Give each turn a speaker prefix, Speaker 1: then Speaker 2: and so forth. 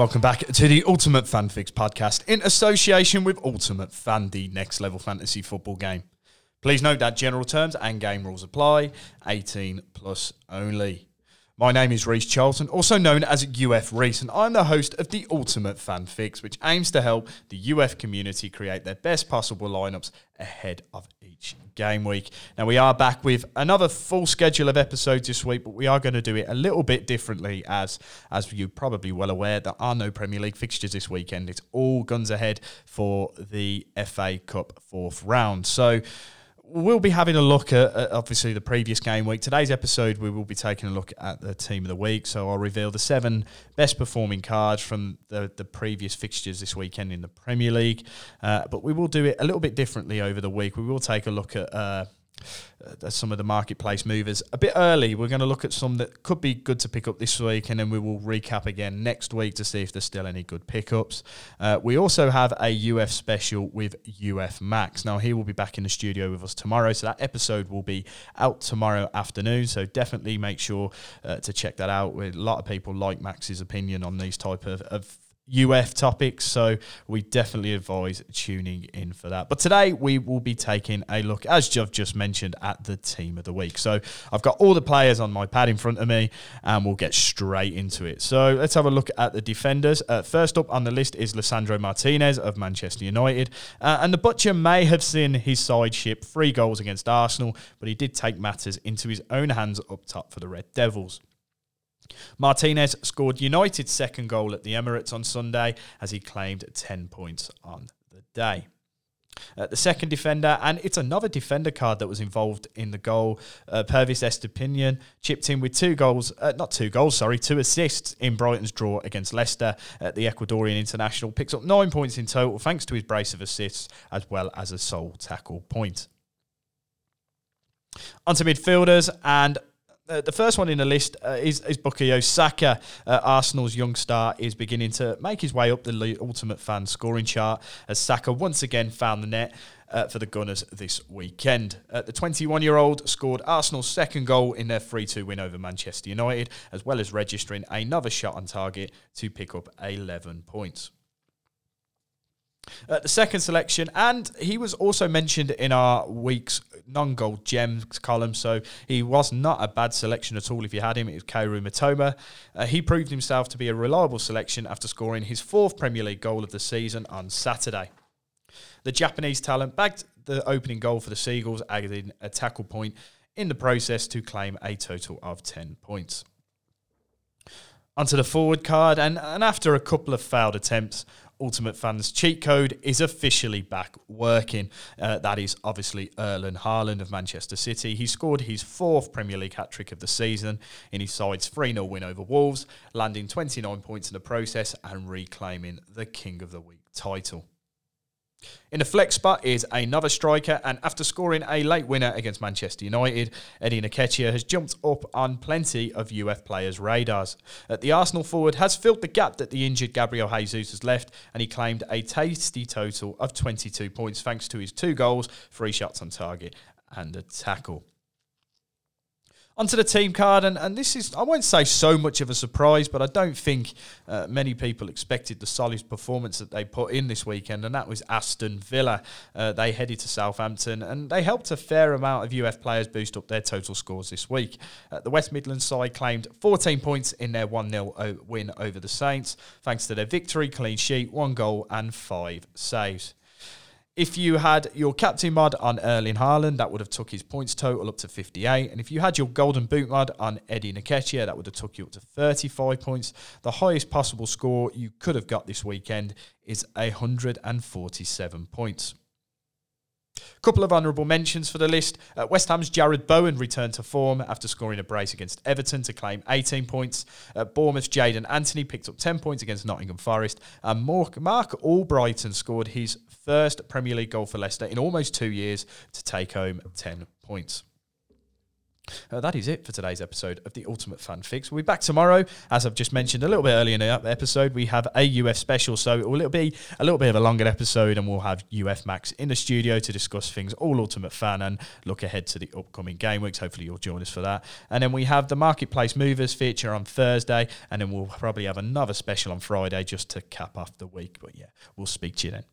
Speaker 1: Welcome back to the Ultimate Fan Fix podcast in association with Ultimate Fan, the next level fantasy football game. Please note that general terms and game rules apply, 18 plus only. My name is Reece Charlton, also known as UF Reece, and I'm the host of the Ultimate Fan Fix, which aims to help the UF community create their best possible lineups ahead of each game week. Now, we are back with another full schedule of episodes this week, but we are going to do it a little bit differently, as as you're probably well aware, there are no Premier League fixtures this weekend. It's all guns ahead for the FA Cup fourth round. So, we'll be having a look at, at, obviously the previous game week. Today's episode, we will be taking a look at the team of the week. So I'll reveal the seven best performing cards from the, the previous fixtures this weekend in the Premier League. Uh, but we will do it a little bit differently over the week. We will take a look at. Uh, uh, some of the marketplace movers a bit early. We're going to look at some that could be good to pick up this week, and then we will recap again next week to see if there's still any good pickups. Uh, we also have a UF special with UF Max. Now, he will be back in the studio with us tomorrow, so that episode will be out tomorrow afternoon. So definitely make sure uh, to check that out. A lot of people like Max's opinion on these type of, of UF topics. So we definitely advise tuning in for that. But today we will be taking a look, as I've just mentioned, at the team of the week. So I've got all the players on my pad in front of me and we'll get straight into it. So let's have a look at the defenders. Uh, first up on the list is Lisandro Martinez of Manchester United. Uh, and the Butcher may have seen his side ship three goals against Arsenal, but he did take matters into his own hands up top for the Red Devils. Martinez scored United's second goal at the Emirates on Sunday as he claimed 10 points on the day. Uh, the second defender, and it's another defender card that was involved in the goal. Uh, Pervis Estupiñán chipped in with two goals, uh, not two goals, sorry, two assists in Brighton's draw against Leicester. The Ecuadorian international picks up nine points in total thanks to his brace of assists as well as a sole tackle point. Onto midfielders, and uh, the first one in the list uh, is, is Bukayo Saka. Uh, Arsenal's young star is beginning to make his way up the ultimate fan scoring chart as Saka once again found the net. Uh, for the Gunners this weekend. Uh, the 21 year old scored Arsenal's second goal in their 3 2 win over Manchester United, as well as registering another shot on target to pick up 11 points. Uh, the second selection, and he was also mentioned in our week's non-gold gems column, so he was not a bad selection at all if you had him. It was Kaoru Mitoma. Uh, he proved himself to be a reliable selection after scoring his fourth Premier League goal of the season on Saturday. The Japanese talent bagged the opening goal for the Seagulls, adding a tackle point in the process to claim a total of 10 points onto the forward card. And, and after a couple of failed attempts, Ultimate Fans cheat code is officially back working. Uh, that is obviously Erling Haaland of Manchester City. He scored his fourth Premier League hat trick of the season in his side's 3 0 win over Wolves, landing 29 points in the process and reclaiming the King of the Week title. In the flex spot is another striker, and after scoring a late winner against Manchester United, Eddie Nketiah has jumped up on plenty of UF players' radars. Uh, the Arsenal forward has filled the gap that the injured Gabriel Jesus has left, and he claimed a tasty total of 22 points thanks to his two goals, three shots on target, and a tackle onto the team card, and, and this is, I won't say so much of a surprise, but I don't think uh, many people expected the solid performance that they put in this weekend, and that was Aston Villa. Uh, they headed to Southampton, and they helped a fair amount of UF players boost up their total scores this week. Uh, the West Midlands side claimed 14 points in their 1 0 win over the Saints, thanks to their victory, clean sheet, one goal, and five saves. If you had your captain mod on Erling Haaland, that would have took his points total up to 58. And if you had your golden boot mod on Eddie Nketiah, that would have took you up to 35 points. The highest possible score you could have got this weekend is 147 points. Couple of honourable mentions for the list. Uh, West Ham's Jarrod Bowen returned to form after scoring a brace against Everton to claim 18 points. Uh, Bournemouth's Jaidon Anthony picked up 10 points against Nottingham Forest. And Mark, Marc Albrighton scored his first Premier League goal for Leicester in almost two years to take home 10 points. Uh, that is it for today's episode of the Ultimate Fan Fix. We'll be back tomorrow, as I've just mentioned a little bit earlier in the episode. We have a UF special, so it will be a little bit of a longer episode, and we'll have UF Max in the studio to discuss things all Ultimate Fan and look ahead to the upcoming game weeks. Hopefully, you'll join us for that. And then we have the Marketplace Movers feature on Thursday, and then we'll probably have another special on Friday just to cap off the week. But yeah, we'll speak to you then.